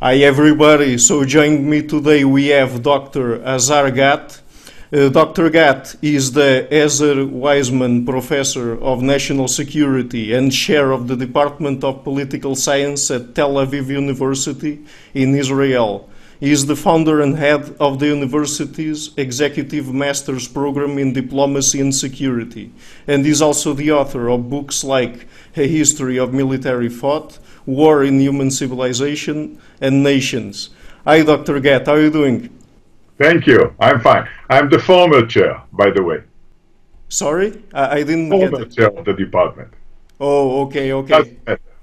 Hi everybody. So joining me today we have Dr. Azar Gat. Uh, Dr. Gat is the Ezer Weizman Professor of National Security and Chair of the Department of Political Science at Tel Aviv University in Israel. He is the founder and head of the university's Executive Master's Program in Diplomacy and Security, and is also the author of books like A History of Military Thought, War in Human Civilization, and Nations. Hi, Dr. Gat, how are you doing? Thank you. I'm fine. I'm the former chair, by the way. Sorry? I, I didn't Former get it. chair of the department. Oh, okay, okay.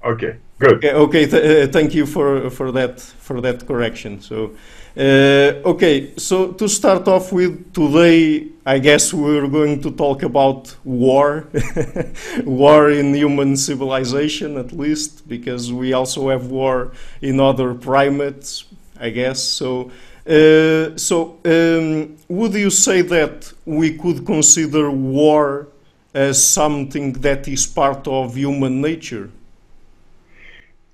Okay, good. Okay, okay th- uh, thank you for, for that for that correction. So, uh, okay, so to start off with today, I guess we're going to talk about war, war in human civilization at least, because we also have war in other primates, I guess. So, uh, so um, would you say that we could consider war as something that is part of human nature?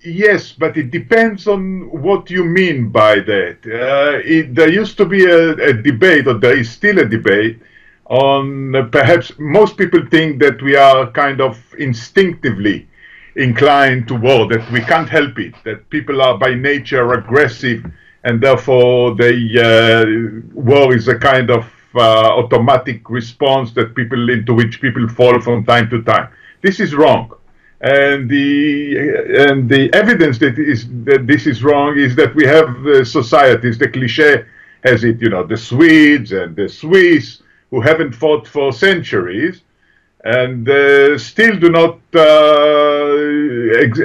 Yes, but it depends on what you mean by that. Uh, it, there used to be a, a, debate, or there is still a debate, on uh, perhaps most people think that we are kind of instinctively inclined to war, that we can't help it, that people are by nature aggressive, and therefore they, uh, war is a kind of uh, automatic response that people into which people fall from time to time. This is wrong and the and the evidence that is that this is wrong is that we have societies. The cliche has it, you know, the Swedes and the Swiss who haven't fought for centuries and uh, still do not uh, ex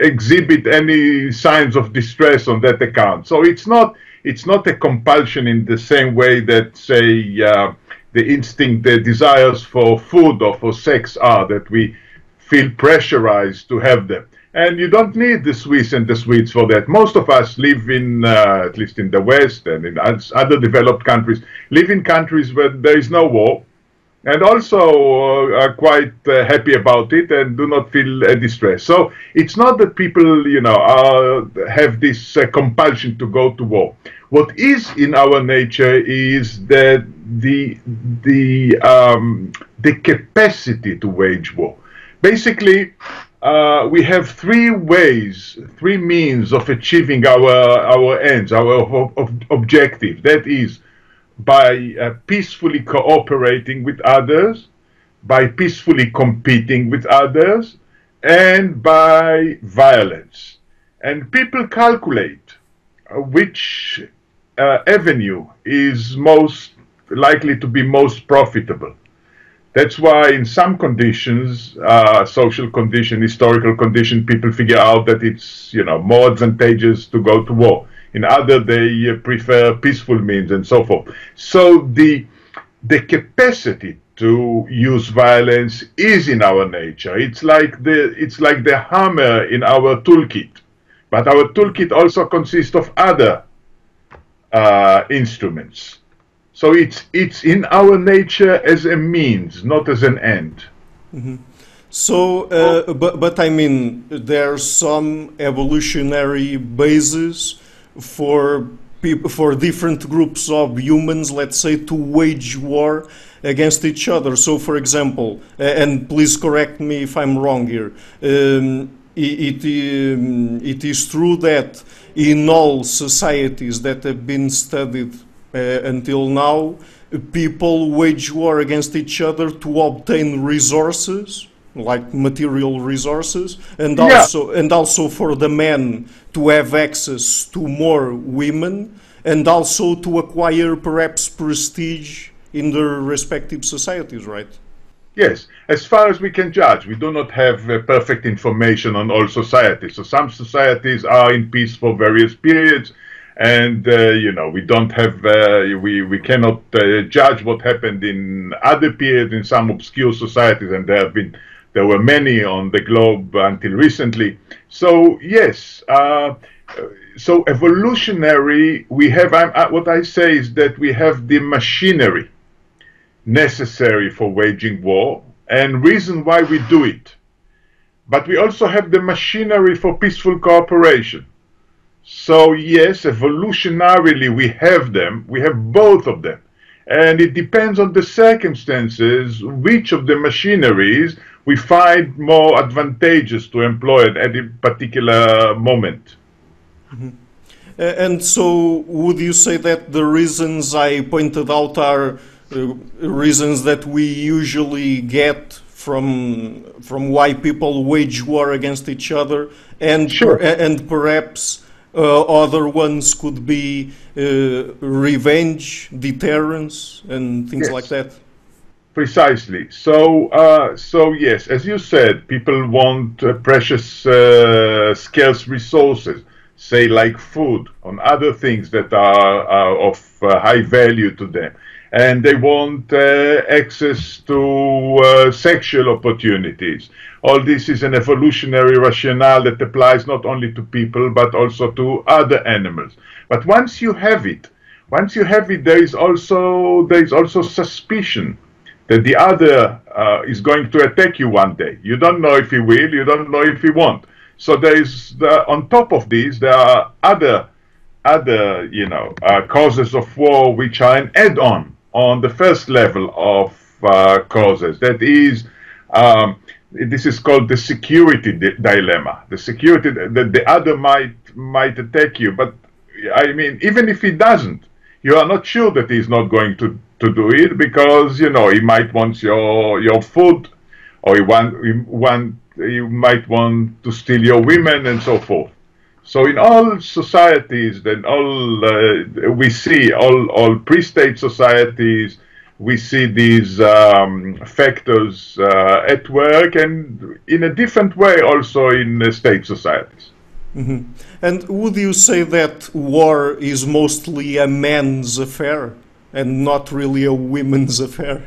exhibit any signs of distress on that account. So it's not it's not a compulsion in the same way that say uh, the instinct, the desires for food or for sex are that we feel pressurized to have them. And you don't need the Swiss and the Swedes for that. Most of us live in, uh, at least in the West and in other developed countries, live in countries where there is no war, and also uh, are quite uh, happy about it and do not feel uh, distress. So it's not that people, you know, have this uh, compulsion to go to war. What is in our nature is that the the um, the capacity to wage war basically, uh, we have three ways, three means of achieving our our ends, our objective. That is by uh, peacefully cooperating with others, by peacefully competing with others, and by violence. And people calculate uh, which uh, avenue is most likely to be most profitable. That's why in some conditions, uh, social condition, historical condition, people figure out that it's, you know, more advantageous to go to war. In other, they uh, prefer peaceful means and so forth. So the, the capacity to use violence is in our nature. It's like the, it's like the hammer in our toolkit. But our toolkit also consists of other uh, instruments. So it's it's in our nature as a means, not as an end. Mm -hmm. So, uh, but but I mean, there's some evolutionary basis for people for different groups of humans, let's say, to wage war against each other. So, for example, and please correct me if I'm wrong here. Um, it, um, it is true that in all societies that have been studied until now, people wage war against each other to obtain resources like material resources and yeah. also and also for the men to have access to more women and also to acquire perhaps prestige in their respective societies right? Yes. As far as we can judge we do not have uh, perfect information on all societies. So some societies are in peace for various periods and uh, you know we don't have uh, we we cannot uh, judge what happened in other periods in some obscure societies and there have been there were many on the globe until recently. So yes uh, so evolutionary we have uh, what i say is that we have the machinery necessary for waging war and reason why we do it. But we also have the machinery for peaceful cooperation So yes, evolutionarily we have them. We have both of them. And it depends on the circumstances, which of the machineries we find more advantageous to employ at any particular moment. Mm-hmm. and so, would you say that the reasons I pointed out are uh, reasons that we usually get from from why people wage war against each other, and sure. per, and perhaps other ones could be uh, revenge, deterrence, and things yes. like that. Precisely. So, uh, so yes, as you said, people want uh, precious, uh, scarce resources, say like food, on other things that are, are of uh, high value to them, and they want uh, access to uh, sexual opportunities. All this is an evolutionary rationale that applies not only to people but also to other animals. But once you have it, once you have it, there is also there is also suspicion that the other uh, is going to attack you one day. You don't know if he will, you don't know if he won't. So there is, the, on top of these, there are other, other you know, uh, causes of war which are an add-on on the first level of uh, causes. That is, um, this is called the security di dilemma. The security, that the other might might attack you, but I mean, even if he doesn't, you are not sure that he's not going to to do it because you know he might want your your food or he want he want you might want to steal your women and so forth so in all societies then all uh, we see all all pre-state societies we see these um, factors uh, at work and in a different way also in uh, state societies mm -hmm. and would you say that war is mostly a man's affair and not really a women's affair?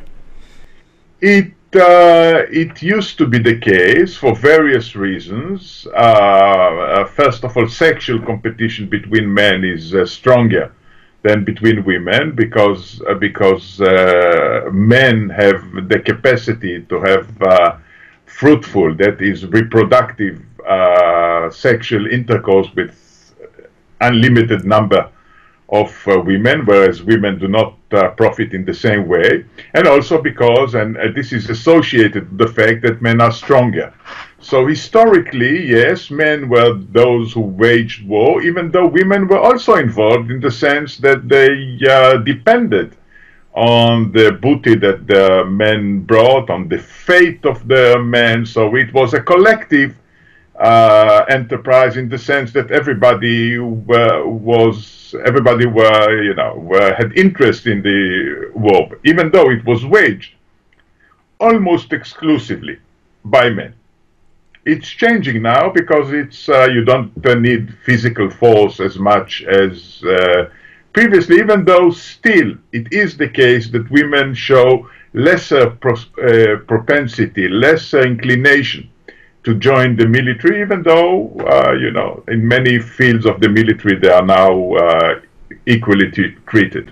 It uh, it used to be the case for various reasons. Uh, uh, first of all, sexual competition between men is uh, stronger than between women because uh, because men have the capacity to have fruitful, that is reproductive sexual intercourse with unlimited number of uh, women, whereas women do not uh, profit in the same way, and also because, and uh, this is associated with the fact that men are stronger. So historically, yes, men were those who waged war, even though women were also involved in the sense that they uh, depended on the booty that the men brought, on the fate of the men. So it was a collective uh, enterprise in the sense that everybody was everybody were you know were, had interest in the war, even though it was waged almost exclusively by men. It's changing now because it's uh, you don't uh, need physical force as much as uh, previously, even though still it is the case that women show lesser uh, propensity, lesser inclination to join the military, even though, uh, you know, in many fields of the military they are now uh, equally treated.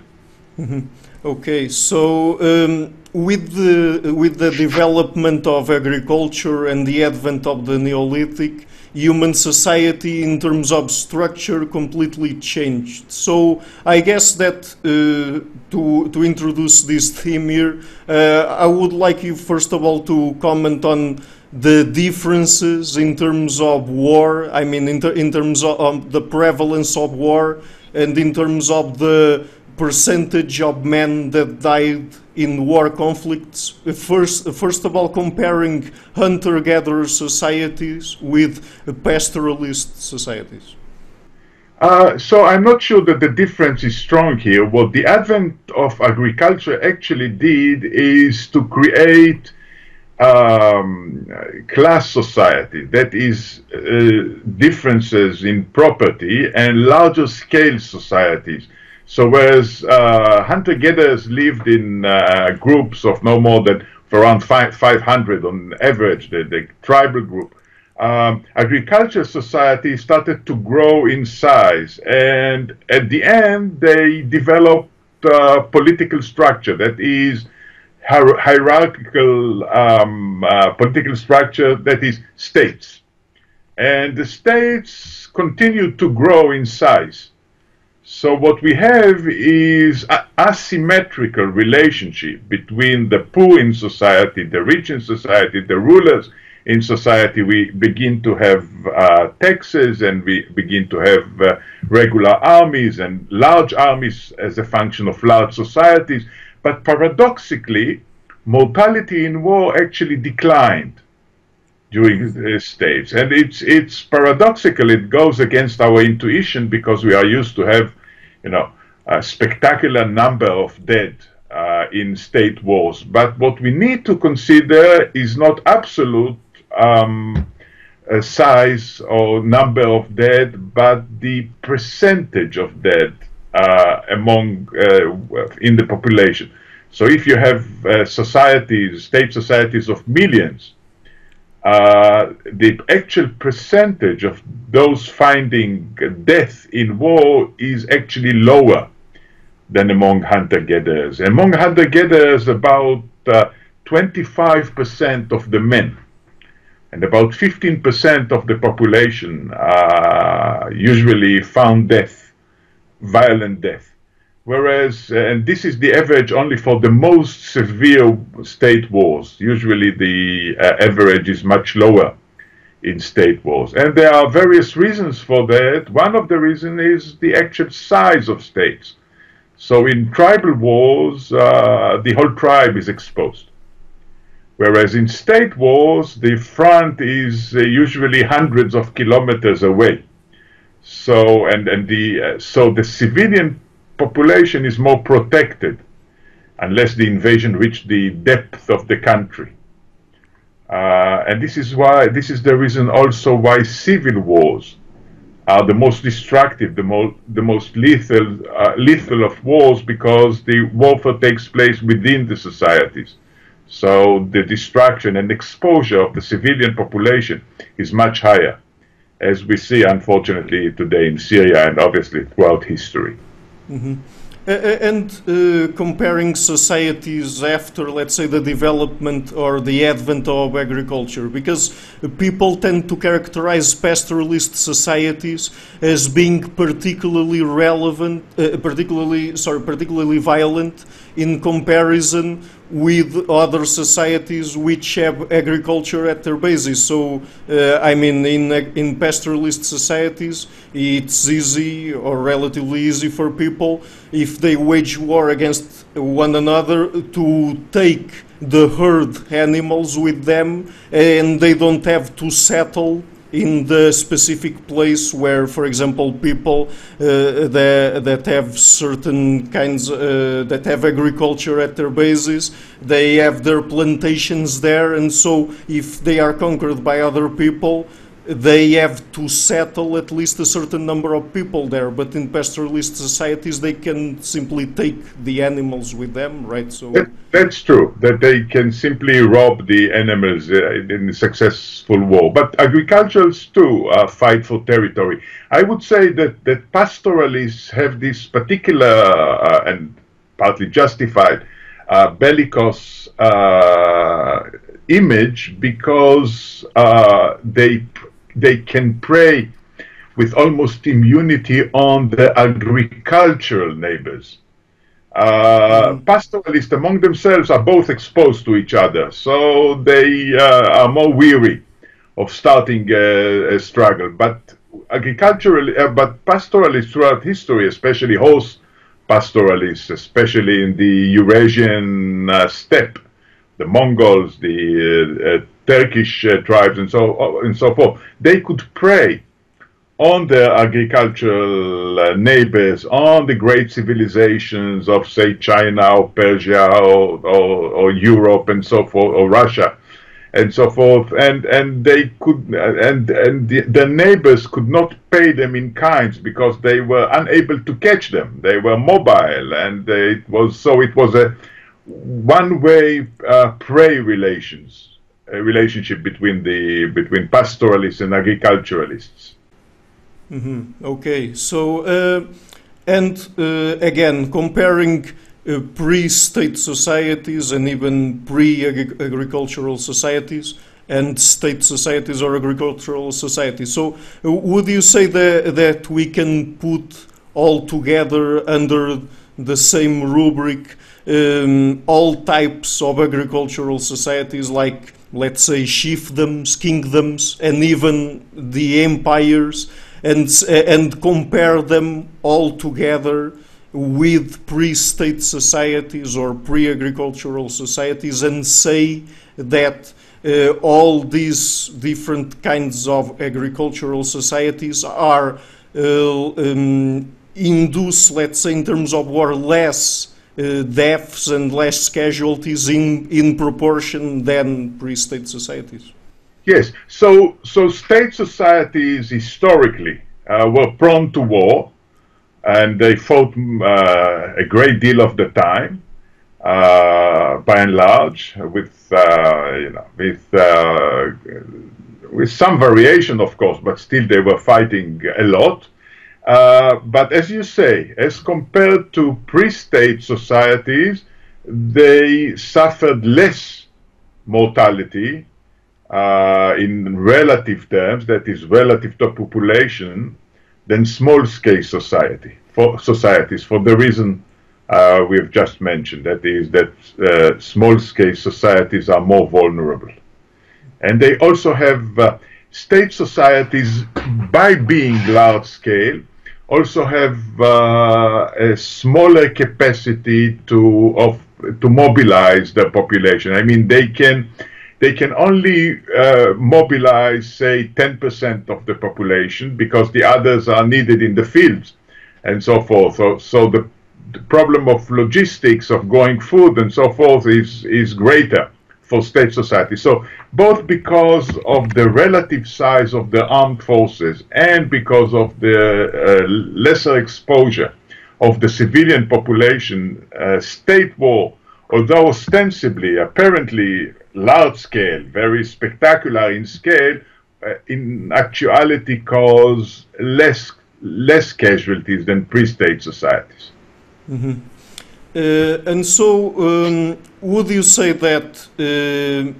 Mm -hmm. Okay, so um, with the with the development of agriculture and the advent of the Neolithic, human society in terms of structure completely changed. So I guess that uh, to to introduce this theme here, uh, I would like you first of all to comment on the differences in terms of war, I mean, in, ter in terms of um, the prevalence of war and in terms of the percentage of men that died in war conflicts. First, first of all, comparing hunter-gatherer societies with pastoralist societies. Uh, so I'm not sure that the difference is strong here. What the advent of agriculture actually did is to create um, class society, that is, uh, differences in property and larger scale societies. So, whereas uh, hunter gatherers lived in uh, groups of no more than around five, 500 on average, the, the tribal group, um, agriculture society started to grow in size. And at the end, they developed uh, political structure that is hierarchical um, uh, political structure that is states. and the states continue to grow in size. So what we have is asymmetrical relationship between the poor in society, the rich in society, the rulers in society. We begin to have uh, taxes and we begin to have uh, regular armies and large armies as a function of large societies. But paradoxically, mortality in war actually declined during this stage. And it's it's paradoxical. It goes against our intuition because we are used to have, you know, a spectacular number of dead uh, in state wars. But what we need to consider is not absolute um, size or number of dead, but the percentage of dead uh, among uh, in the population. So if you have uh, societies, state societies of millions, uh, the actual percentage of those finding death in war is actually lower than among hunter-gatherers. Among hunter-gatherers, about 25% uh, of the men and about 15% of the population uh, usually found death, violent death. Whereas, and this is the average only for the most severe state wars. Usually the uh, average is much lower in state wars. And there are various reasons for that. One of the reasons is the actual size of states. So in tribal wars, uh, the whole tribe is exposed. Whereas in state wars, the front is uh, usually hundreds of kilometers away. So, and, and the, uh, so the civilian population is more protected unless the invasion reached the depth of the country. Uh, and this is why this is the reason also why civil wars are the most destructive, the most the most lethal uh, lethal of wars because the warfare takes place within the societies. So the destruction and exposure of the civilian population is much higher, as we see unfortunately today in Syria and obviously throughout history. Mm-hmm. And uh, comparing societies after, let's say, the development or the advent of agriculture, because people tend to characterize pastoralist societies as being particularly relevant, uh, particularly sorry, particularly violent in comparison with other societies which have agriculture at their basis. So, uh, I mean, in, in pastoralist societies, it's easy or relatively easy for people if they wage war against one another to take the herd animals with them and they don't have to settle in the specific place where, for example, people uh, that, that have certain kinds, uh, that have agriculture at their bases, they have their plantations there, and so if they are conquered by other people, they have to settle at least a certain number of people there. But in pastoralist societies, they can simply take the animals with them, right? So that, that's true. That they can simply rob the animals uh, in a successful war. But agriculturalists too uh, fight for territory. I would say that that pastoralists have this particular uh, and partly justified uh, bellicose uh, image because uh, they they can prey with almost immunity on the agricultural neighbors. Uh, mm. pastoralists among themselves are both exposed to each other, so they uh, are more weary of starting a, a struggle. But agricultural, uh, but pastoralists throughout history, especially horse pastoralists, especially in the Eurasian uh, steppe, the Mongols, the uh, uh, Turkish uh, tribes and so and so forth. They could prey on their agricultural neighbors, on the great civilizations of, say, China or Persia or, or, or, Europe and so forth, or Russia and so forth, and and they could and and the, the neighbors could not pay them in kinds because they were unable to catch them. They were mobile, and it was so it was a one-way uh, prey relations a relationship between the between pastoralists and agriculturalists. Mm-hmm. Okay, so uh, and uh, again comparing uh, pre-state societies and even pre-agricultural societies, and state societies or agricultural societies. So, uh, would you say that, that we can put all together under the same rubric um, all types of agricultural societies, like let's say chiefdoms, kingdoms, and even the empires, and and compare them all together with pre-state societies or pre-agricultural societies, and say that uh, all these different kinds of agricultural societies are uh, um, induce, let's say, in terms of war, less deaths and less casualties in, in proportion than pre-state societies. Yes, so so state societies historically uh, were prone to war, and they fought uh, a great deal of the time, uh, by and large, with uh, you know with uh, with some variation, of course, but still they were fighting a lot. Uh, but as you say, as compared to pre-state societies, they suffered less mortality uh, in relative terms, that is relative to population, than small-scale society for societies for the reason uh, we've just mentioned. That is that uh, small-scale societies are more vulnerable, and they also have uh, state societies by being large-scale also have uh, a smaller capacity to of to mobilize the population. I mean, they can they can only uh, mobilize say 10% of the population because the others are needed in the fields and so forth. So, so the, the problem of logistics of going food and so forth is is greater for state society. So both because of the relative size of the armed forces and because of the uh, lesser exposure of the civilian population, uh, state war, although ostensibly, apparently large scale, very spectacular in scale, uh, in actuality cause less less casualties than pre-state societies. Mm -hmm. Uh, and so, um, would you say that uh,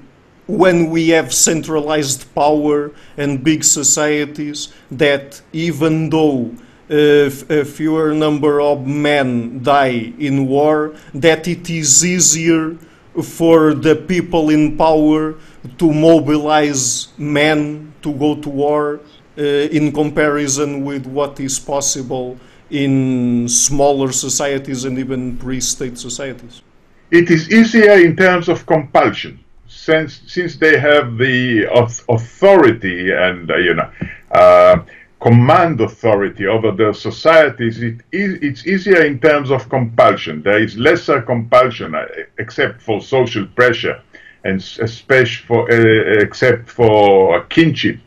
when we have centralized power and big societies, that even though uh, a fewer number of men die in war, that it is easier for the people in power to mobilize men to go to war uh, in comparison with what is possible in smaller societies and even pre-state societies? It is easier in terms of compulsion, since since they have the authority and uh, you know uh, command authority over their societies. It is it's easier in terms of compulsion. There is lesser compulsion, uh, except for social pressure, and especially for uh, except for kinship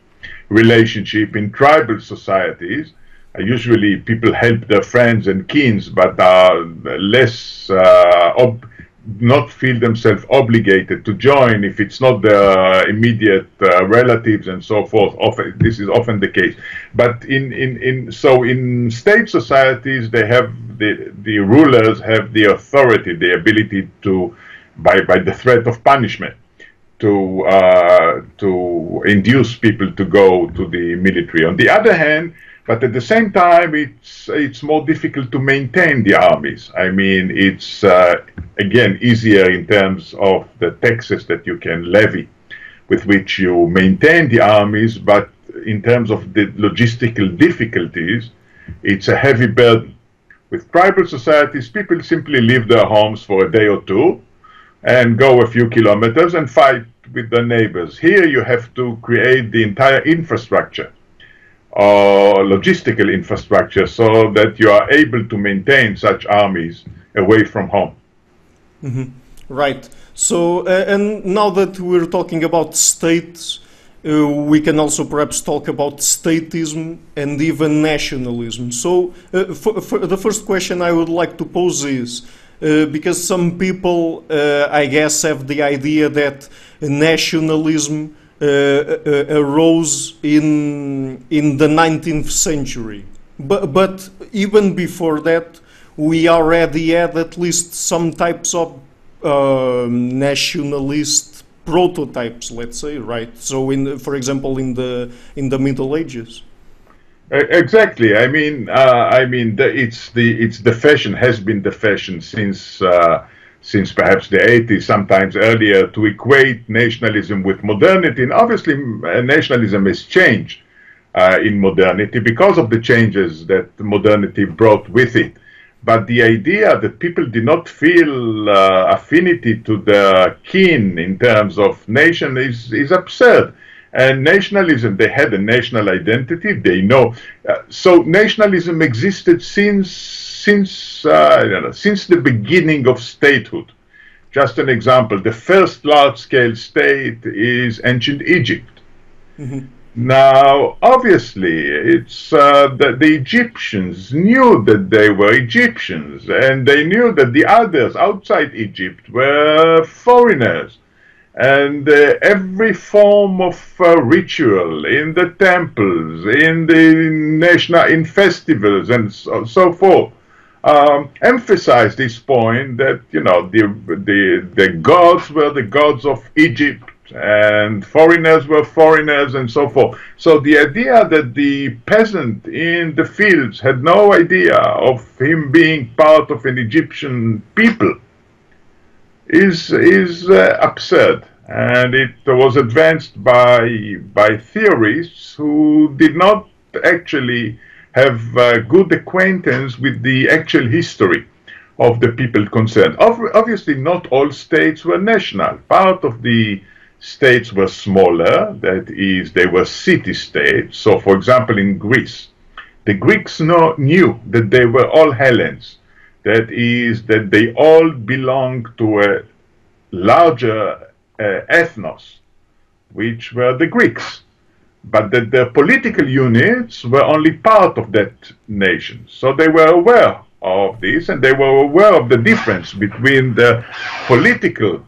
relationship in tribal societies usually people help their friends and kins, but are less uh, not feel themselves obligated to join if it's not their immediate uh, relatives and so forth. Often this is often the case. But in, in, in so in state societies, they have the the rulers have the authority, the ability to by by the threat of punishment to uh, to induce people to go to the military. On the other hand but at the same time, it's it's more difficult to maintain the armies. I mean, it's uh, again easier in terms of the taxes that you can levy, with which you maintain the armies. But in terms of the logistical difficulties, it's a heavy burden. With tribal societies, people simply leave their homes for a day or two and go a few kilometers and fight with their neighbors. Here you have to create the entire infrastructure or logistical infrastructure so that you are able to maintain such armies away from home. Mm -hmm. Right. So, uh, and now that we're talking about states, uh, we can also perhaps talk about statism and even nationalism. So, uh, the first question I would like to pose is uh, because some people, uh, I guess, have the idea that nationalism uh, uh, arose in in the 19th century. But, but even before that, we already had at least some types of uh, nationalist prototypes, let's say, right? So, in for example, in the in the Middle Ages. Exactly. I mean, uh, I mean, the, it's the it's the fashion has been the fashion since uh, since perhaps the 80s, sometimes earlier, to equate nationalism with modernity. And obviously, uh, nationalism has changed uh, in modernity because of the changes that modernity brought with it. But the idea that people did not feel uh, affinity to the kin in terms of nation is, is absurd and nationalism they had a national identity they know uh, so nationalism existed since since uh, know, since the beginning of statehood. Just an example the first large scale state is ancient egypt. Mm-hmm. now obviously it's uh, the, the egyptians knew that they were egyptians and they knew that the others outside egypt were foreigners and uh, every form of uh, ritual in the temples, in the national, in festivals, and so, so forth, um, emphasize this point that you know the the the gods were the gods of Egypt and foreigners were foreigners and so forth. So the idea that the peasant in the fields had no idea of him being part of an Egyptian people is is uh, absurd, and it was advanced by by theorists who did not actually have uh, good acquaintance with the actual history of the people concerned. obviously, not all states were national. Part of the states were smaller, that is, they were city states. So, for example, in Greece, the Greeks know, knew that they were all Hellenes. That is, that they all belonged to a larger ethnos, which were the Greeks, but that the political units were only part of that nation. So they were aware of this and they were aware of the difference between the political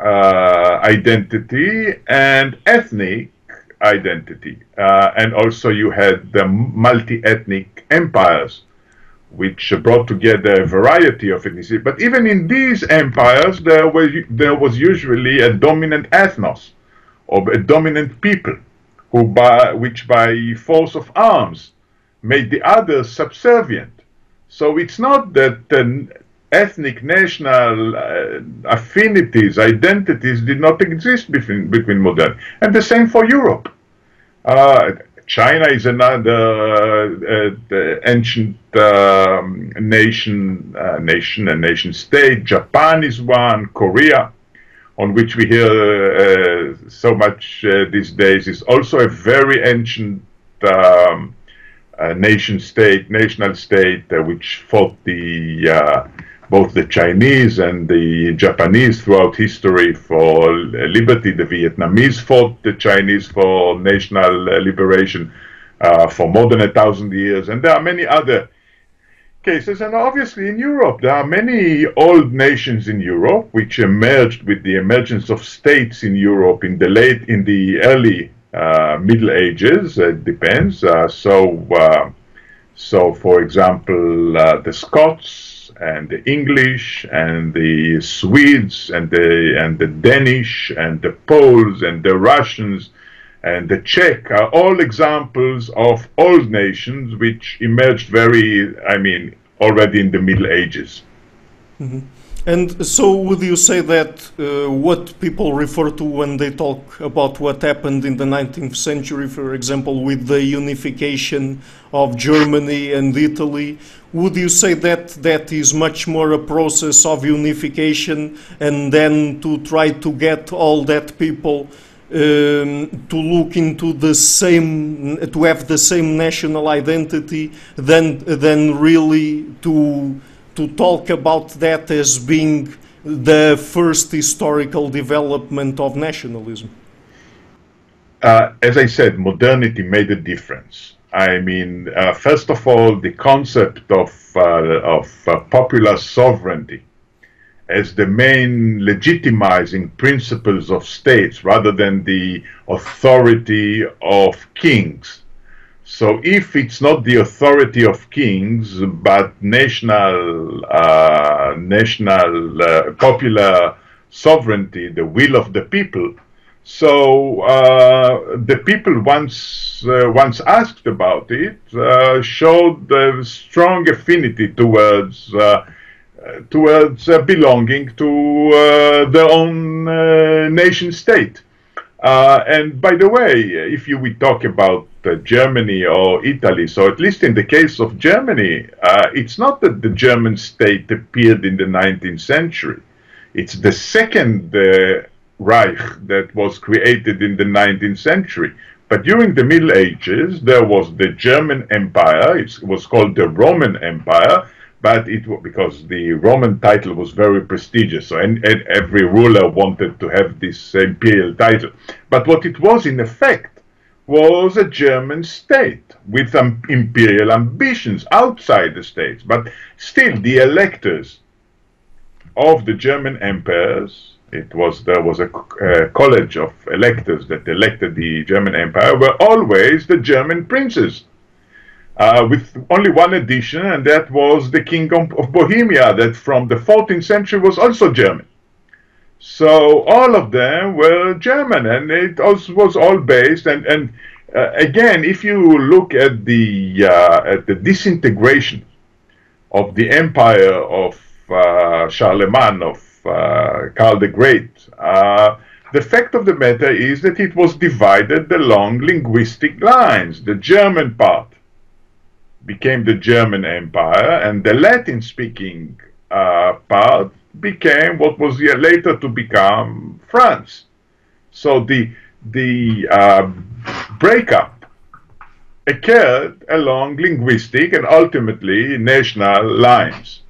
uh, identity and ethnic identity. Uh, and also you had the multi-ethnic empires which brought together a variety of ethnicities. But even in these empires, there was, there was usually a dominant ethnos, or a dominant people, who by, which by force of arms made the others subservient. So it's not that the ethnic national uh, affinities, identities did not exist between, between modern. And the same for Europe. Uh, China is another uh, ancient um, nation, uh, nation and nation state. Japan is one. Korea, on which we hear uh, so much uh, these days, is also a very ancient um, uh, nation state, national state, uh, which fought the both the Chinese and the Japanese throughout history for liberty. The Vietnamese fought the Chinese for national liberation uh, for more than a thousand years. And there are many other cases. And obviously in Europe, there are many old nations in Europe which emerged with the emergence of states in Europe in the late, in the early uh, Middle Ages. It depends. Uh, so, uh, so for example, uh, the Scots and the English and the Swedes and the and the Danish and the Poles and the Russians and the Czech are all examples of old nations which emerged very, I mean, already in the Middle Ages. Mm-hmm. And so, would you say that uh, what people refer to when they talk about what happened in the 19th century, for example, with the unification of Germany and Italy, would you say that that is much more a process of unification and then to try to get all that people um, to look into the same, to have the same national identity than, than really to to talk about that as being the first historical development of nationalism? Uh, as I said, modernity made a difference. I mean, uh, first of all, the concept of, uh, of uh, popular sovereignty as the main legitimizing principles of states rather than the authority of kings so if it's not the authority of kings, but national, uh, national uh, popular sovereignty, the will of the people. So uh, the people, once uh, once asked about it, uh, showed a strong affinity towards uh, towards belonging to their own nation state. and by the way, if you we talk about Germany or Italy, so at least in the case of Germany, uh, it's not that the German state appeared in the 19th century. It's the second uh, Reich that was created in the 19th century. But during the Middle Ages, there was the German Empire. It was called the Roman Empire, but it because the Roman title was very prestigious, so and, and every ruler wanted to have this imperial title. But what it was in effect was a German state with some imperial ambitions outside the states, but still the electors of the German emperors it was there was a uh, college of electors that elected the German Empire were always the German princes, uh, with only one addition, and that was the Kingdom of Bohemia, that from the 14th century was also German. So all of them were German, and it was all based. And and uh, again, if you look at the uh, at the disintegration of the empire of uh, Charlemagne of uh, Karl the Great. Uh, the fact of the matter is that it was divided along linguistic lines. The German part became the German Empire, and the Latin-speaking uh, part became what was later to become France. So the the uh, breakup occurred along linguistic and ultimately national lines.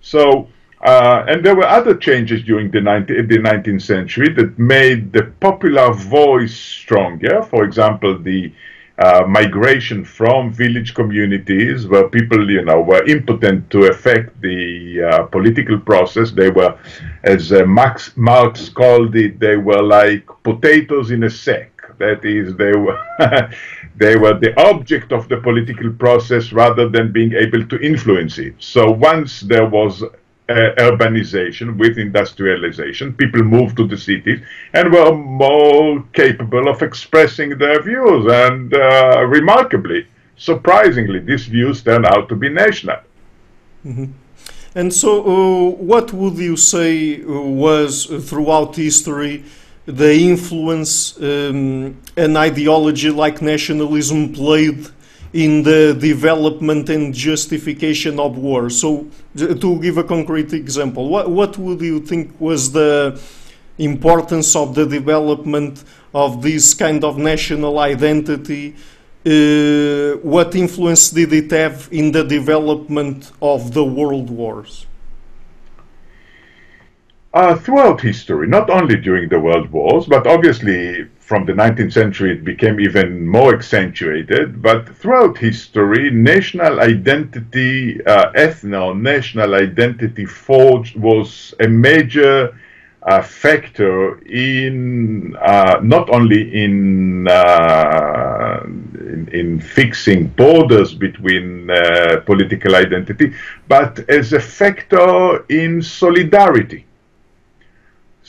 So uh, and there were other changes during the, 19, the 19th century that made the popular voice stronger. For example, the uh, migration from village communities where people, you know, were impotent to affect the uh, political process. They were, as uh, Max, Marx called it, they were like potatoes in a sack. That is, they were they were the object of the political process rather than being able to influence it. So once there was uh, urbanization, with industrialization, people moved to the cities and were more capable of expressing their views. And uh, remarkably, surprisingly, these views turned out to be national. Mm -hmm. And so, uh, what would you say was throughout history the influence um, an ideology like nationalism played in the development and justification of war. So, to give a concrete example, what, what would you think was the importance of the development of this kind of national identity? Uh, what influence did it have in the development of the world wars? Uh, throughout history, not only during the world wars, but obviously from the 19th century it became even more accentuated. But throughout history, national identity, uh, ethno national identity forged was a major uh, factor in uh, not only in, uh, in, in fixing borders between uh, political identity, but as a factor in solidarity.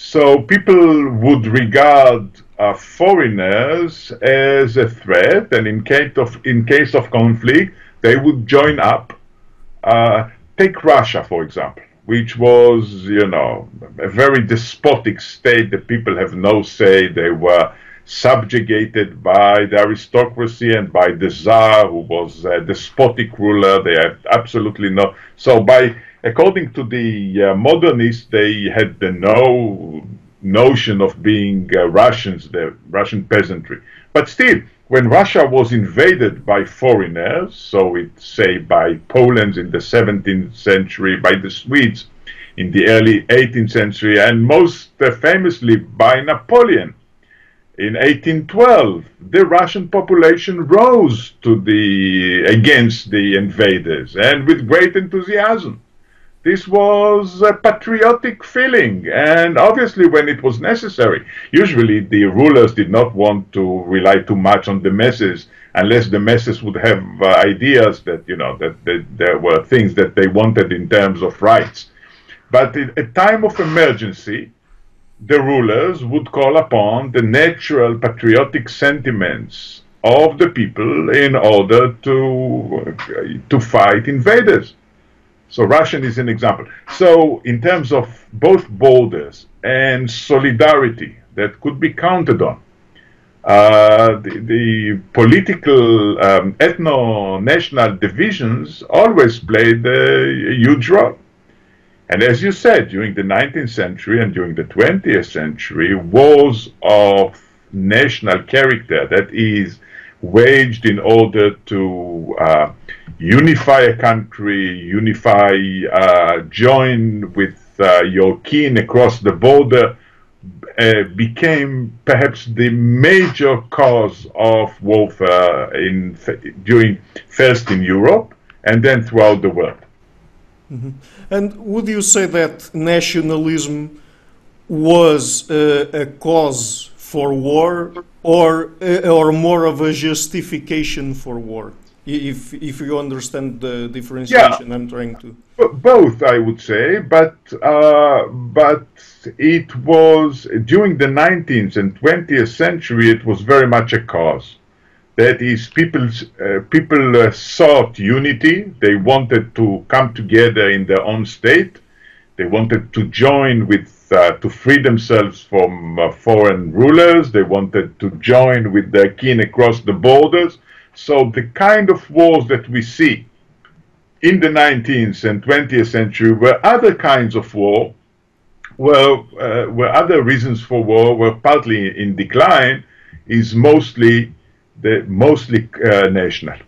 So people would regard uh, foreigners as a threat, and in case of in case of conflict, they would join up. Uh, take Russia, for example, which was, you know, a very despotic state. The people have no say. They were subjugated by the aristocracy and by the Tsar, who was a despotic ruler. They had absolutely no. So by according to the uh, modernists, they had the no notion of being uh, Russians, the Russian peasantry. But still, when Russia was invaded by foreigners, so it say by Poland in the 17th century, by the Swedes in the early 18th century, and most uh, famously by Napoleon in 1812, the Russian population rose to the against the invaders and with great enthusiasm. This was a patriotic feeling, and obviously, when it was necessary, usually the rulers did not want to rely too much on the masses unless the masses would have uh, ideas that, you know, that, that, there were things that they wanted in terms of rights. But in a time of emergency, the rulers would call upon the natural patriotic sentiments of the people in order to, to fight invaders. So Russian is an example. So in terms of both borders and solidarity that could be counted on, uh, the, the, political um, ethno-national divisions always played a huge role. And as you said, during the 19th century and during the 20th century, wars of national character, that is, waged in order to uh, unify a country, unify, uh, join with uh, your kin across the border, uh, became perhaps the major cause of warfare in during first in Europe and then throughout the world. Mm -hmm. And would you say that nationalism was a cause for war, or or more of a justification for war? If if you understand the differentiation yeah. I'm trying to. Both, I would say, but uh, but it was during the 19th and 20th century. It was very much a cause. That is, people uh, people uh, sought unity. They wanted to come together in their own state. They wanted to join with uh, to free themselves from uh, foreign rulers. They wanted to join with their kin across the borders. So the kind of wars that we see in the 19th and 20th century were other kinds of war, were, uh, were other reasons for war, were partly in decline, is mostly the mostly uh, national.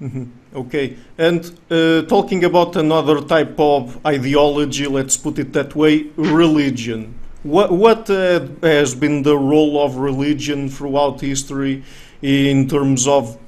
Mm -hmm. Okay, and uh, talking about another type of ideology, let's put it that way, religion. What, what uh, has been the role of religion throughout history in terms of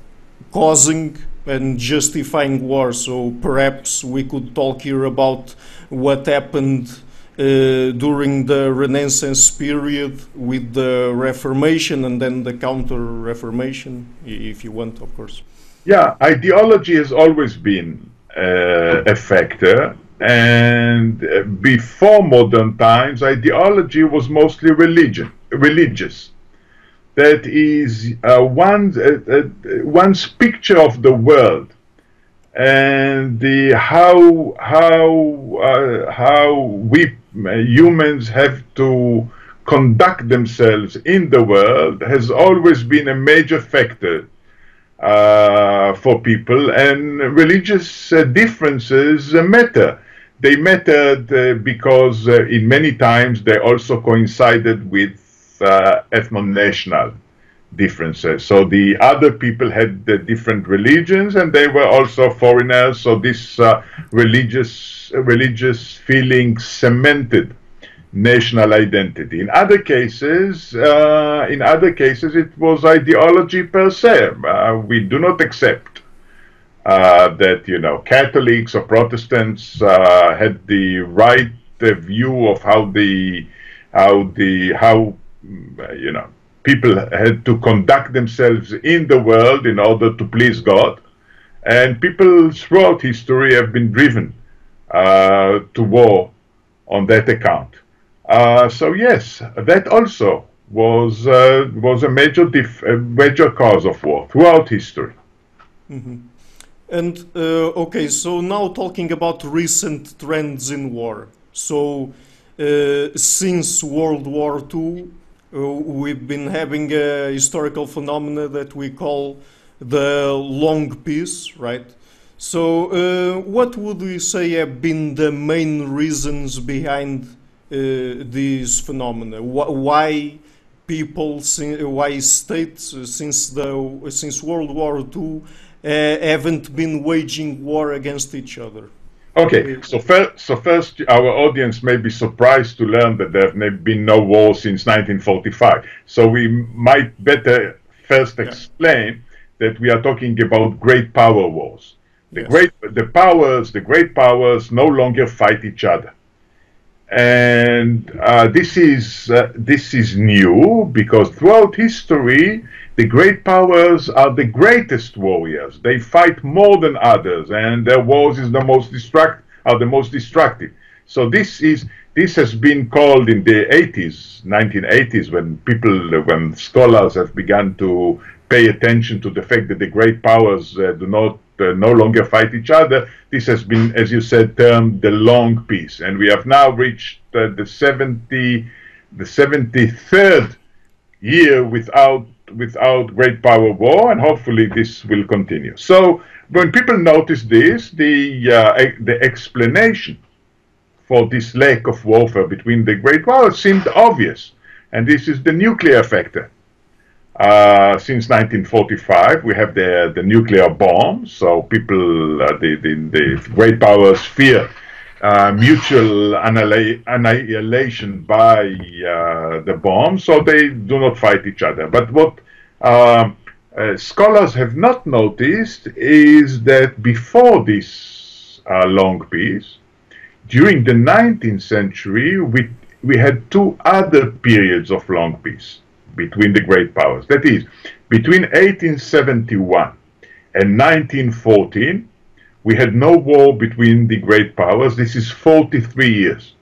causing and justifying war? So perhaps we could talk here about what happened uh, during the Renaissance period with the Reformation and then the Counter Reformation, if you want, of course. Yeah, ideology has always been uh, a factor. And uh, before modern times, ideology was mostly religion, religious. That is uh, one's, uh, uh, one's picture of the world and the how how uh, how we humans have to conduct themselves in the world has always been a major factor uh, for people, and religious uh, differences matter. They mattered uh, because uh, in many times they also coincided with uh, ethno-national differences. So the other people had the different religions, and they were also foreigners. So this uh, religious religious feeling cemented national identity. In other cases, uh, in other cases, it was ideology per se. Uh, we do not accept uh, that you know Catholics or Protestants uh, had the right view of how the how the how you know people had to conduct themselves in the world in order to please God, and people throughout history have been driven uh, to war on that account. Uh, so yes, that also was uh, was a major a major cause of war throughout history. Mm -hmm. And uh, okay, so now talking about recent trends in war. So uh, since World War II, we've been having a historical phenomena that we call the long peace, right? So, what would we say have been the main reasons behind uh, these phenomena? Why people, why states uh, since the since World War II uh, haven't been waging war against each other? Okay, so first, so first, our audience may be surprised to learn that there have been no wars since 1945. So we might better first explain yeah. that we are talking about great power wars. The yes. great, the powers, the great powers no longer fight each other and uh, this is uh, this is new because throughout history the great powers are the greatest warriors. They fight more than others and their wars is the most destruct are the most destructive. So this is this has been called in the 80s, 1980s, when people, when scholars have begun to pay attention to the fact that the great powers uh, do not uh, no longer fight each other. This has been, as you said, termed the long peace, and we have now reached uh, the 70, the 73rd year without without great power war, and hopefully this will continue. So when people notice this, the uh, the explanation for this lack of warfare between the great powers seemed obvious, and this is the nuclear factor. Uh, since 1945, we have the, the nuclear bomb, so people, uh, the, the, the, great powers fear uh, mutual annihilation by uh, the bomb, so they do not fight each other. But what um, uh, scholars have not noticed is that before this uh, long peace, during the 19th century, we, we had two other periods of long peace between the great powers. That is, between 1871 and 1914, we had no war between the great powers. This is 43 years.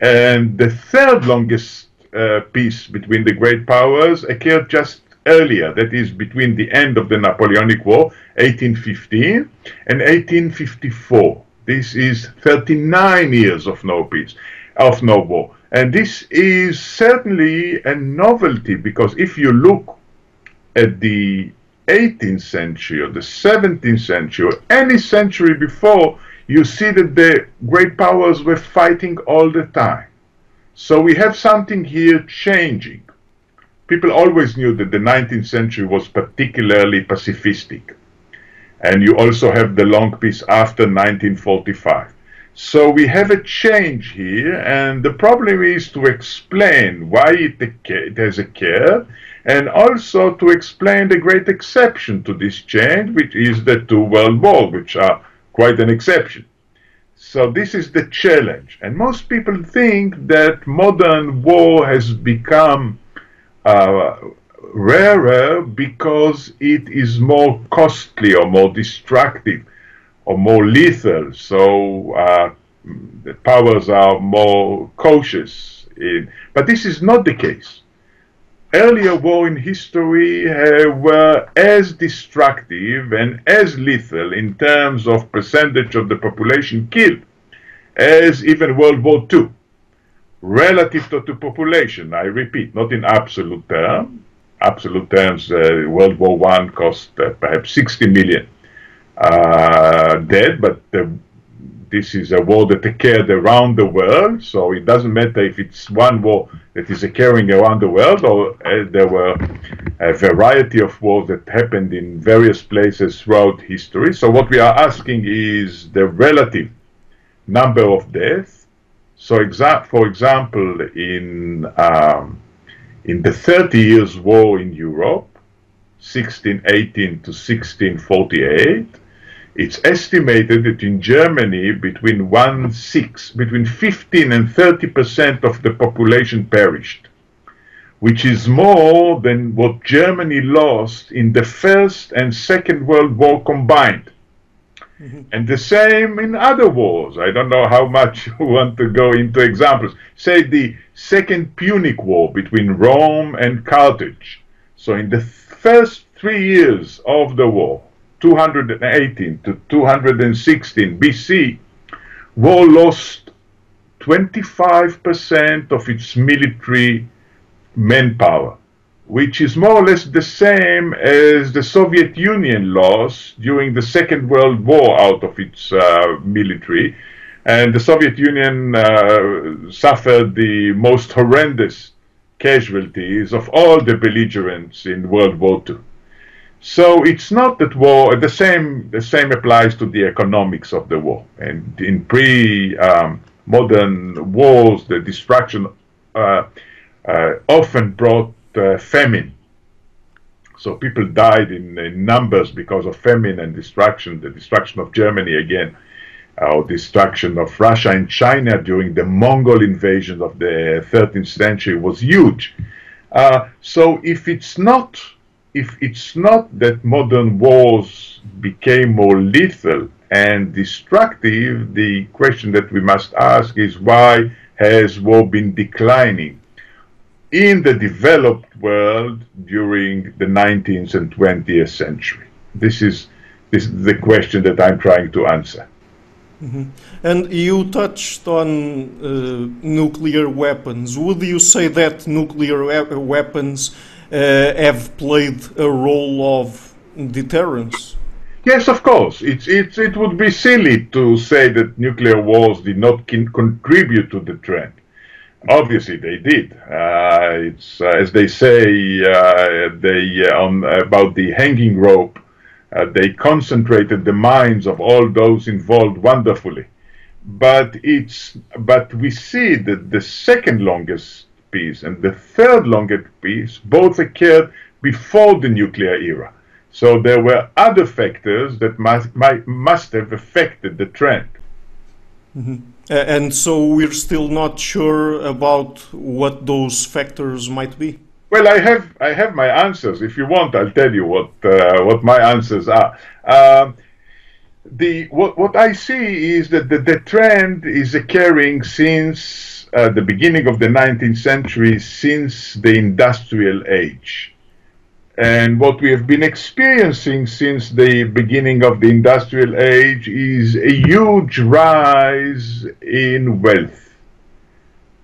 And the third longest uh, peace between the great powers occurred just earlier, that is, between the end of the Napoleonic War, 1815, and 1854. This is 39 years of no peace, of no war. And this is certainly a novelty because if you look at the 18th century or the 17th century or any century before, you see that the great powers were fighting all the time. So we have something here changing. People always knew that the 19th century was particularly pacifistic and you also have the long peace after 1945. So we have a change here, and the problem is to explain why it, it has occurred, and also to explain the great exception to this change, which is the two world wars, which are quite an exception. So this is the challenge, and most people think that modern war has become uh, rarer because it is more costly or more destructive or more lethal. So uh, the powers are more cautious. In, but this is not the case. Earlier war in history uh, were as destructive and as lethal in terms of percentage of the population killed as even World War II relative to the population. I repeat, not in absolute terms, absolute terms, uh, World War One cost uh, perhaps 60 million uh, dead, but this is a war that occurred around the world, so it doesn't matter if it's one war that is occurring around the world or uh, there were a variety of wars that happened in various places throughout history. So what we are asking is the relative number of deaths. So exa for example, in um, in the Thirty Years' War in Europe, 1618 to 1648, it's estimated that in Germany between one six, between 15 and 30 percent of the population perished, which is more than what Germany lost in the First and Second World War combined. Mm-hmm. And the same in other wars. I don't know how much you want to go into examples. Say the Second Punic War between Rome and Carthage. So in the first three years of the war, 218 to 216 BC, war lost 25% of its military manpower which is more or less the same as the Soviet Union lost during the Second World War out of its uh, military. And the Soviet Union uh, suffered the most horrendous casualties of all the belligerents in World War II. So it's not that war. The same the same applies to the economics of the war. And in pre-modern um, wars, the destruction uh, uh often brought uh, famine. So people died in, in, numbers because of famine and destruction, the destruction of Germany again, or destruction of Russia and China during the Mongol invasion of the 13th century was huge. Uh, so if it's not if it's not that modern wars became more lethal and destructive, the question that we must ask is why has war been declining in the developed world during the 19th and 20th century? This is, this is the question that I'm trying to answer. Mm-hmm. And you touched on uh, nuclear weapons. Would you say that nuclear weapons uh, have played a role of deterrence? Yes, of course. It's, it's, it would be silly to say that nuclear wars did not contribute to the trend. Obviously, they did. Uh, it's uh, as they say uh, they uh, on about the hanging rope. Uh, they concentrated the minds of all those involved wonderfully, but it's but we see that the second longest peace and the third longest peace both occurred before the nuclear era. So there were other factors that must, might, must have affected the trend. Mm -hmm. and so we're still not sure about what those factors might be. Well, I have I have my answers. If you want, I'll tell you what uh, what my answers are. Um, the what what I see is that the, the trend is occurring since uh, the beginning of the 19th century, since the industrial age. And what we have been experiencing since the beginning of the industrial age is a huge rise in wealth.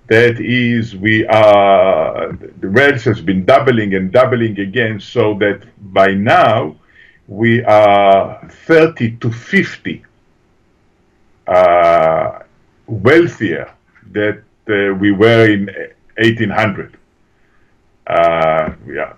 That is, we are, the wealth has been doubling and doubling again, so that by now we are 30 to 50 uh, wealthier that we were in 1800. Uh, yeah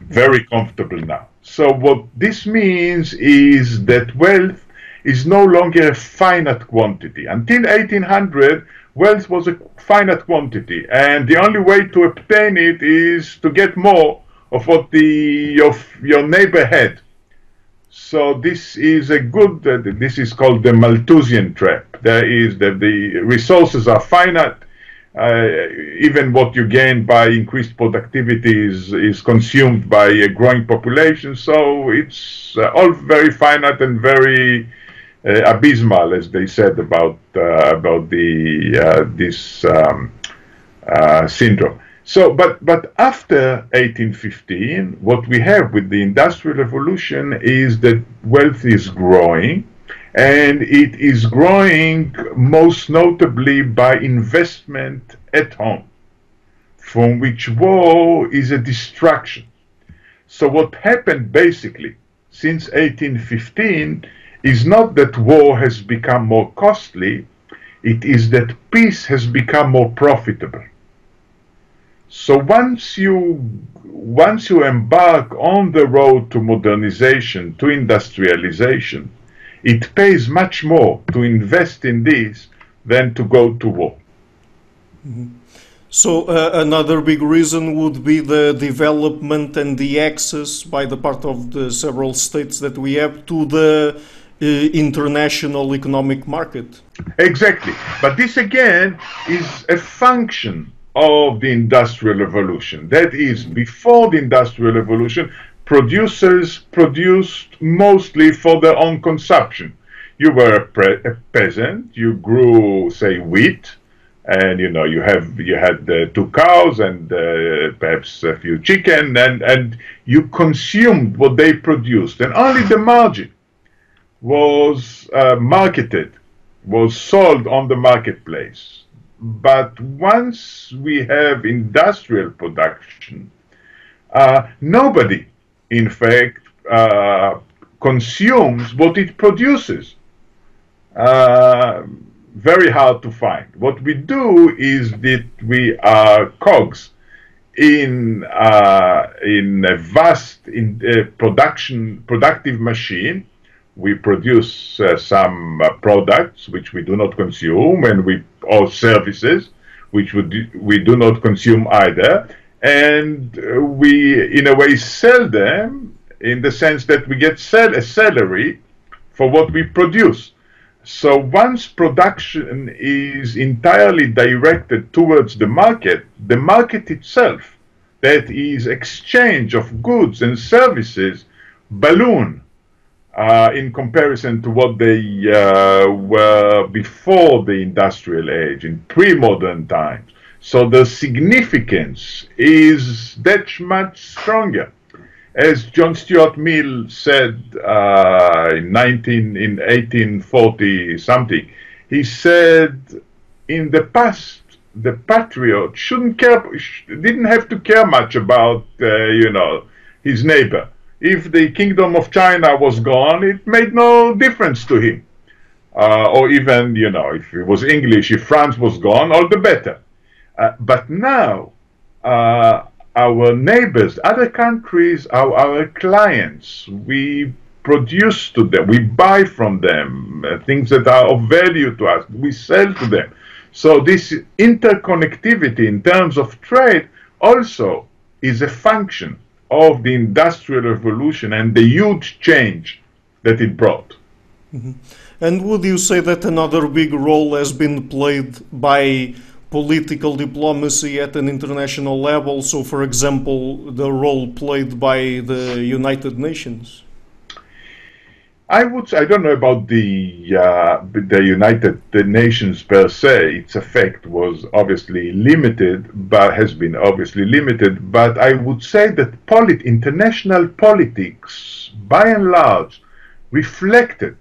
very comfortable now. So what this means is that wealth is no longer a finite quantity. Until 1800, wealth was a finite quantity, and the only way to obtain it is to get more of what the of your neighbor had. So this is a good. Uh, this is called the Malthusian trap. There is that the resources are finite, uh, even what you gain by increased productivity is, is consumed by a growing population. So it's uh, all very finite and very uh, abysmal, as they said about about the this um, syndrome. So, but but after 1815, what we have with the Industrial Revolution is that wealth is growing, and it is growing most notably by investment at home, from which war is a distraction. So what happened basically since 1815 is not that war has become more costly, it is that peace has become more profitable. So once you once you embark on the road to modernization, to industrialization, it pays much more to invest in this than to go to war. So uh, another big reason would be the development and the access by the part of the several states that we have to the uh, international economic market. Exactly. But this again is a function of the industrial revolution. That is, before the industrial revolution, producers produced mostly for their own consumption. You were a, a peasant, you grew, say, wheat, and you know you have you had uh, two cows and uh, perhaps a few chicken, and and you consumed what they produced, and only the margin was uh, marketed, was sold on the marketplace. But once we have industrial production, uh, nobody in fact, uh, consumes what it produces. Uh, very hard to find. What we do is that we are cogs in uh, in a vast in production productive machine. We produce uh, some uh, products which we do not consume, and we or services which we do, we do not consume either and we, in a way, sell them in the sense that we get sell a salary for what we produce. So once production is entirely directed towards the market, the market itself, that is exchange of goods and services, balloon. uh, in comparison to what they uh, were before the industrial age, in pre modern times. So the significance is that much stronger. As John Stuart Mill said uh, in, 19, in 1840 something, he said, in the past, the patriot shouldn't care, didn't have to care much about, uh, you know, his neighbor. If the kingdom of China was gone, it made no difference to him. Uh, or even, you know, if it was English, if France was gone, all the better. Uh, but now, uh, our neighbors, other countries are our clients. We produce to them, we buy from them uh, things that are of value to us, we sell to them. So, this interconnectivity in terms of trade also is a function of the Industrial Revolution and the huge change that it brought. Mm-hmm. And would you say that another big role has been played by political diplomacy at an international level? So, for example, the role played by the United Nations? I would. I don't know about the uh, the United Nations per se. Its effect was obviously limited, but has been obviously limited. But I would say that polit- international politics, by and large, reflected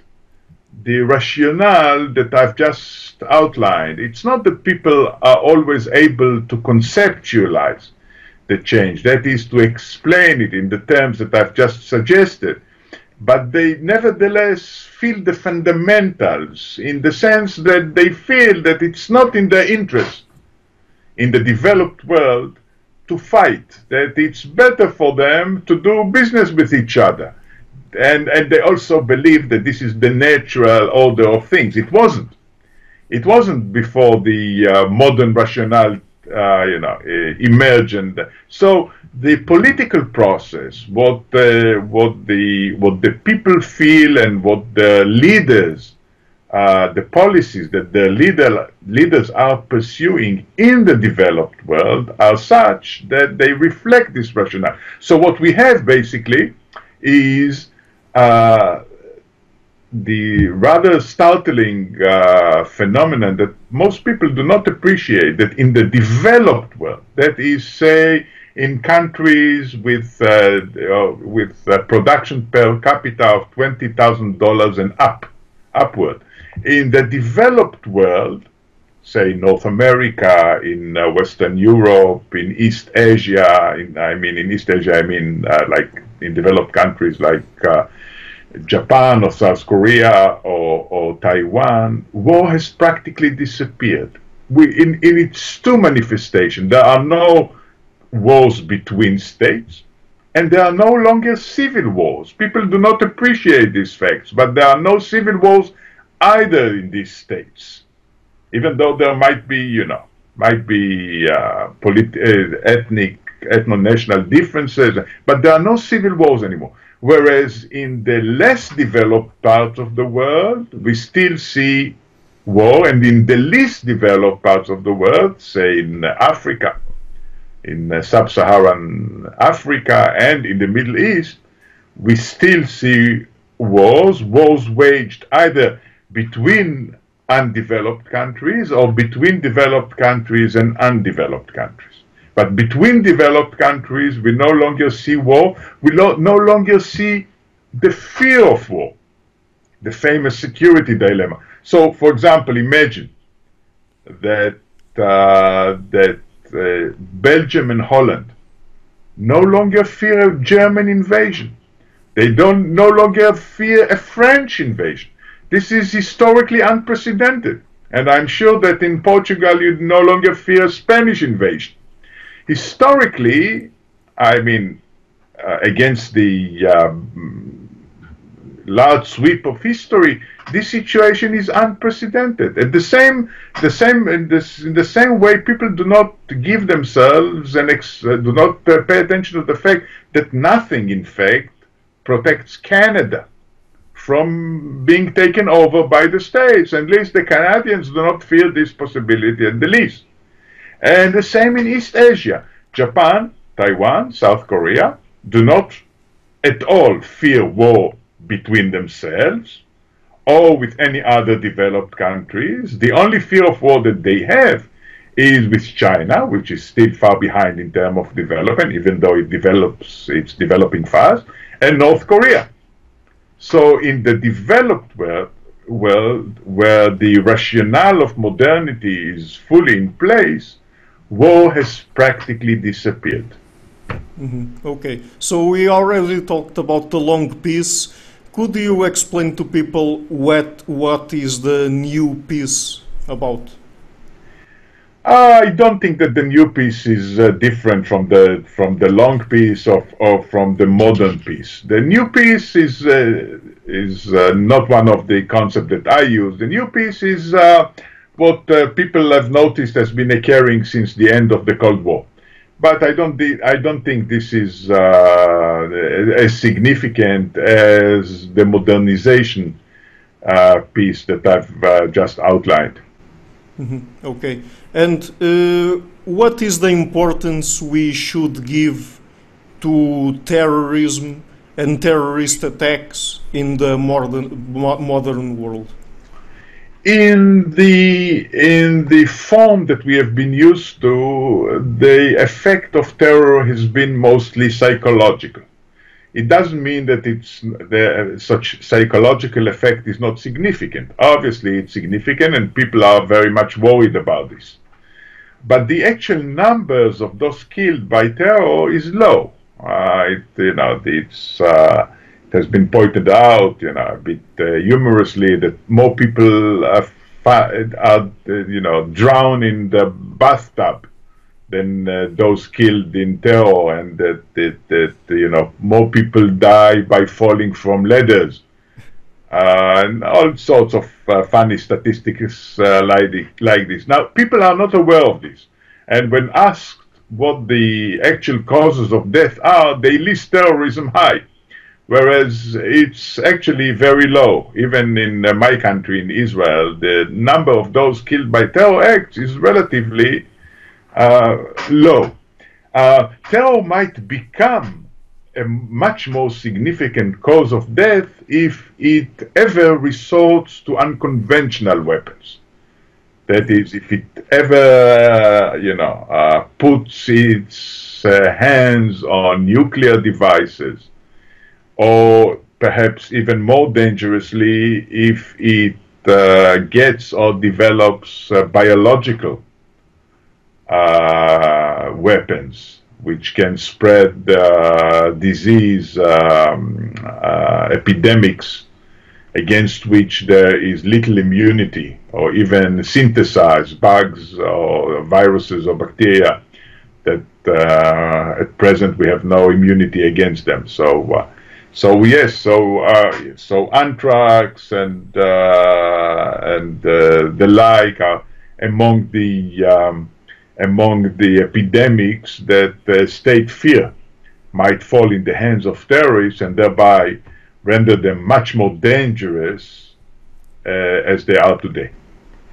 the rationale that I've just outlined. It's not that people are always able to conceptualize the change. That is to explain it in the terms that I've just suggested but they nevertheless feel the fundamentals in the sense that they feel that it's not in their interest in the developed world to fight, that it's better for them to do business with each other. And, and they also believe that this is the natural order of things. It wasn't. It wasn't before the uh, modern rationale uh, you know, uh, emerged. And so the political process, what uh, what the what the people feel and what the leaders, uh, the policies that the leader leaders are pursuing in the developed world are such that they reflect this rationale. So what we have basically is uh, the rather startling uh, phenomenon that most people do not appreciate that in the developed world, that is, say, in countries with uh, uh, with production per capita of twenty thousand dollars and up, upward, in the developed world, say North America, in uh, Western Europe, in East Asia, in, I mean in East Asia, I mean uh, like in developed countries like uh, Japan or South Korea or, or Taiwan, war has practically disappeared. We, in, in its two manifestations, there are no wars between states, and there are no longer civil wars. People do not appreciate these facts, but there are no civil wars either in these states, even though there might be, you know, might be uh, polit- uh, ethnic, ethno-national differences, but there are no civil wars anymore. Whereas in the less developed parts of the world, we still see war, and in the least developed parts of the world, say in Africa, in uh, sub Saharan Africa, and in the Middle East, we still see wars, wars waged either between undeveloped countries or between developed countries and undeveloped countries. But between developed countries, we no longer see war. We no, no longer see the fear of war, the famous security dilemma. So, for example, imagine that uh, that uh, Belgium and Holland no longer fear a German invasion. They don't no longer fear a French invasion. This is historically unprecedented. And I'm sure that in Portugal you no longer fear Spanish invasion historically, I mean, uh, against the um, large sweep of history, this situation is unprecedented. And the same, the same, in, this, in the same way, people do not give themselves and ex- uh, do not pay attention to the fact that nothing, in fact, protects Canada from being taken over by the states. At least the Canadians do not feel this possibility at the least. And the same in East Asia. Japan, Taiwan, South Korea do not at all fear war between themselves or with any other developed countries. The only fear of war that they have is with China, which is still far behind in terms of development, even though it develops, it's developing fast, and North Korea. So in the developed world, world where the rationale of modernity is fully in place, war has practically disappeared. Mm-hmm. Okay, so we already talked about the long peace. Could you explain to people what what is the new peace about? I don't think that the new peace is uh, different from the from the long peace of or from the modern peace. The new peace is uh, is uh, not one of the concepts that I use. The new peace is uh, what uh, people have noticed has been occurring since the end of the Cold War. But I don't I don't think this is uh, as significant as the modernization piece that I've just outlined. Mm-hmm. Okay. And uh, what is the importance we should give to terrorism and terrorist attacks in the modern modern world? In the in the form that we have been used to, the effect of terror has been mostly psychological it doesn't mean that it's the, such psychological effect is not significant. Obviously, it's significant, and people are very much worried about this. But the actual numbers of those killed by terror is low. Uh, it, you know, it's uh, has been pointed out, you know, a bit uh, humorously that more people are, are, you know, drown in the bathtub than uh, those killed in terror, and that, that, that, you know more people die by falling from ladders, uh, and all sorts of uh, funny statistics uh, like, like this. Now, people are not aware of this, and when asked what the actual causes of death are, they list terrorism high. Whereas it's actually very low. Even in uh, my country, in Israel, the number of those killed by terror acts is relatively uh, low. Uh, terror might become a much more significant cause of death if it ever resorts to unconventional weapons. That is, if it ever, uh, you know, uh, puts its uh, hands on nuclear devices, or perhaps even more dangerously, if it uh, gets or develops biological uh, weapons which can spread uh, disease um, uh, epidemics against which there is little immunity or even synthesized bugs or viruses or bacteria that uh, at present we have no immunity against them. So, uh, so yes, so uh, so anthrax and and the like are among the um, among the epidemics that uh, state fear might fall in the hands of terrorists and thereby render them much more dangerous uh, as they are today.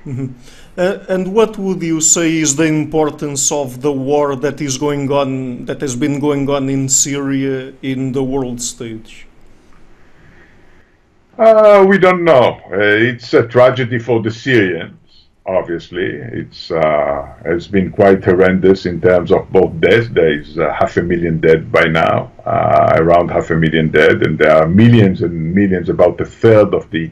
Mm-hmm. Uh, and what would you say is the importance of the war that is going on, that has been going on in Syria in the world stage? Uh, we don't know. Uh, it's a tragedy for the Syrians obviously. It's uh, has been quite horrendous in terms of both deaths. There is uh, half a million dead by now, uh, around half a million dead, and there are millions and millions. About a third of the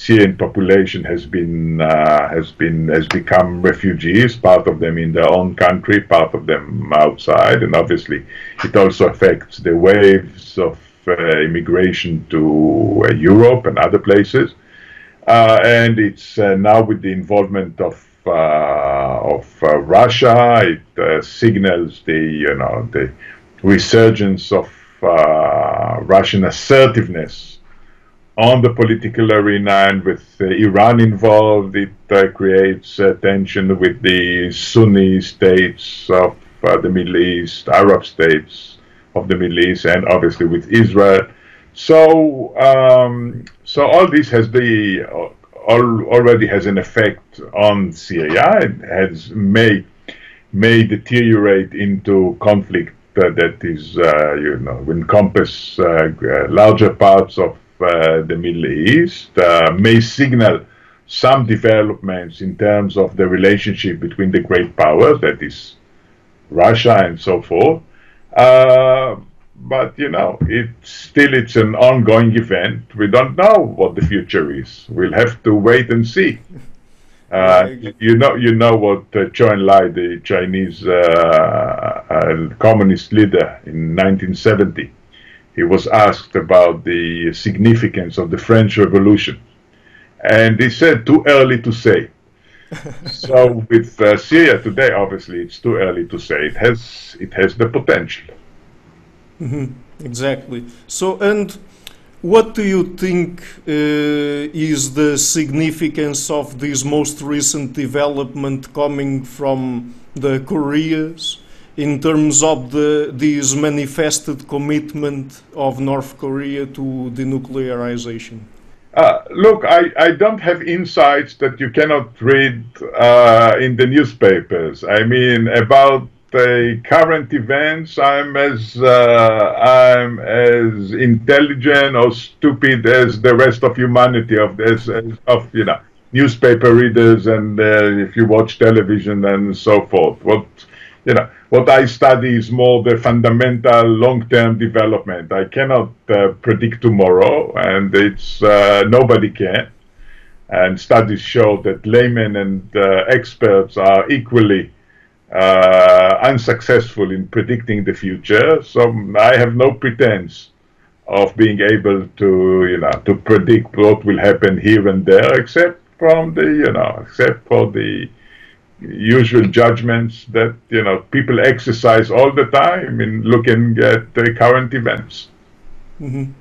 Syrian population has been uh, has been has become refugees. Part of them in their own country, part of them outside, and obviously it also affects the waves of uh, immigration to uh, Europe and other places. Uh, and it's uh, now with the involvement of uh, of Russia, it signals the you know the resurgence of Russian assertiveness on the political arena and with uh, Iran involved, it uh, creates uh, tension with the Sunni states of the Middle East, Arab states of the Middle East, and obviously with Israel. So, um, so all this has the all, already has an effect on Syria. It has may may deteriorate into conflict uh, that is, uh, you know, encompass uh, uh larger parts of uh, the Middle East, uh, may signal some developments in terms of the relationship between the great powers, that is Russia and so forth. Uh, but you know, it's still it's an ongoing event. We don't know what the future is. We'll have to wait and see. Uh, you know, you know what uh, Zhou Enlai, the Chinese uh, uh, communist leader in 1970, he was asked about the significance of the French Revolution and he said too early to say. so with uh, Syria today, obviously, it's too early to say. It has it has the potential. Mm-hmm. Exactly. So, and what do you think uh, is the significance of this most recent development coming from the Koreas in terms of the this manifested commitment of North Korea to denuclearization? Uh, look, I, I don't have insights that you cannot read uh, in the newspapers. I mean, about the current events, I'm as uh, I'm as intelligent or stupid as the rest of humanity of this of you know newspaper readers and uh, if you watch television and so forth. What you know what I study is more the fundamental long-term development. I cannot uh, predict tomorrow, and it's uh, nobody can. And studies show that laymen and uh, experts are equally uh, unsuccessful in predicting the future. So I have no pretense of being able to, you know, to predict what will happen here and there, except from the, you know, except for the usual judgments that you know people exercise all the time in looking at the current events. Mm-hmm.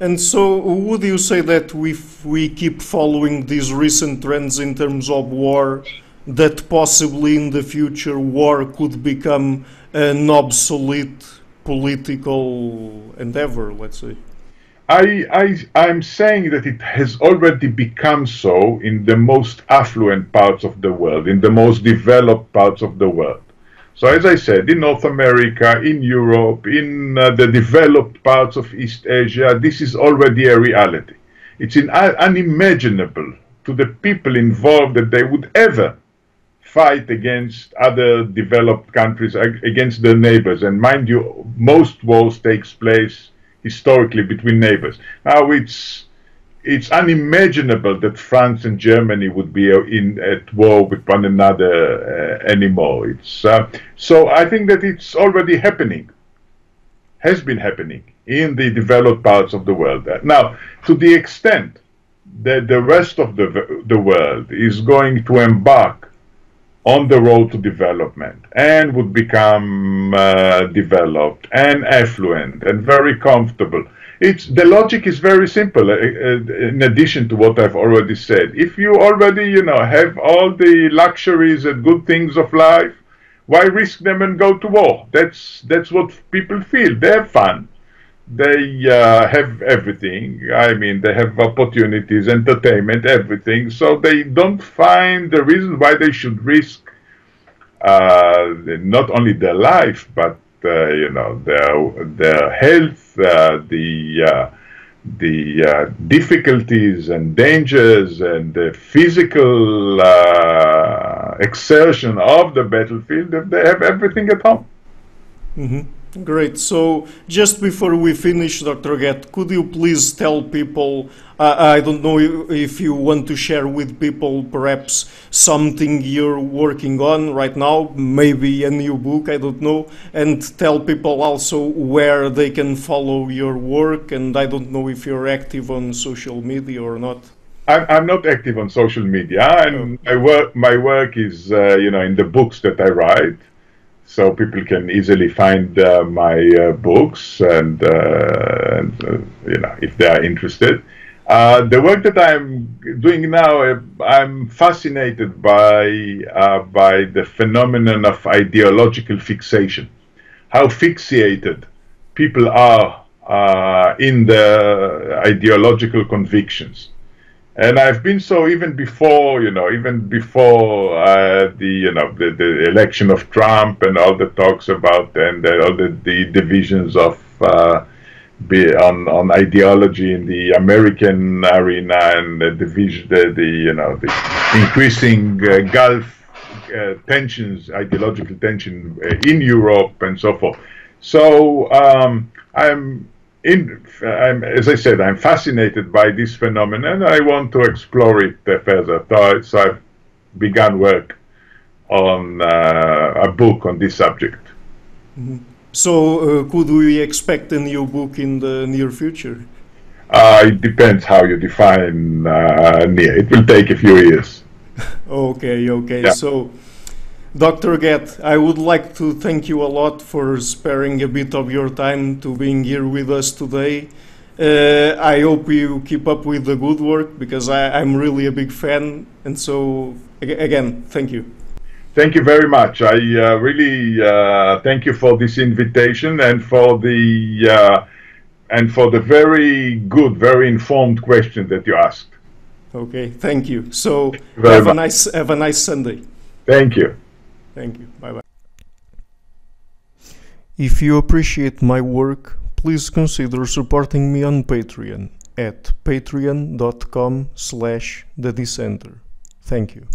And so, would you say that if we keep following these recent trends in terms of war, that possibly in the future war could become an obsolete political endeavor, let's say? I, I, I'm saying that it has already become so in the most affluent parts of the world, in the most developed parts of the world. So, as I said, in North America, in Europe, in uh, the developed parts of East Asia, this is already a reality. It's in, uh, unimaginable to the people involved that they would ever fight against other developed countries, against their neighbors. And mind you, most wars takes place historically between neighbors. Now it's it's unimaginable that France and Germany would be uh, in at war with one another uh, anymore. It's uh, so I think that it's already happening, has been happening in the developed parts of the world. Now, to the extent that the rest of the the world is going to embark on the road to development and would become uh, developed and affluent and very comfortable. It's the logic is very simple. Uh, uh, in addition to what I've already said, if you already you know have all the luxuries and good things of life, why risk them and go to war? That's that's what people feel. They have fun they uh, have everything. I mean, they have opportunities, entertainment, everything. So they don't find the reason why they should risk uh, not only their life, but uh, you know their their health, uh, the uh, the uh, difficulties and dangers and the physical exertion of the battlefield. They have everything at home. Mm-hmm. Great. So, just before we finish, Dr. Gat, could you please tell people? Uh, I don't know if you want to share with people perhaps something you're working on right now, maybe a new book, I don't know, and tell people also where they can follow your work. And I don't know if you're active on social media or not. I'm, I'm not active on social media, and oh. my work my work is uh, you know in the books that I write so people can easily find uh, my uh, books and, uh, and uh, you know if they are interested. Uh, the work that I'm doing now, I'm fascinated by by the phenomenon of ideological fixation, how fixated people are in their ideological convictions and I've been so even before, you know, even before uh, the, you know, the, the election of Trump and all the talks about and all the, the divisions of uh, on, on ideology in the American arena and the division, the, the you know the increasing uh, Gulf uh, tensions, ideological tension uh, in Europe and so forth. So um, I'm in, I'm, as I said, I'm fascinated by this phenomenon. I want to explore it further. So I've begun work on uh, a book on this subject. Mm -hmm. So, uh, could we expect a new book in the near future? Uh, it depends how you define uh, near. It will take a few years. okay, okay. Yeah. So, Dr. Gat, I would like to thank you a lot for sparing a bit of your time to being here with us today. Uh, I hope you keep up with the good work because I, am really a big fan. And so, again, thank you. Thank you very much. I uh, really uh, thank you for this invitation and for the uh, and for the very good, very informed question that you asked. Okay, thank you. So you have much. a nice have a nice Sunday. Thank you. Thank you. Bye bye. If you appreciate my work, please consider supporting me on Patreon at patreon.com slash the dissenter. Thank you.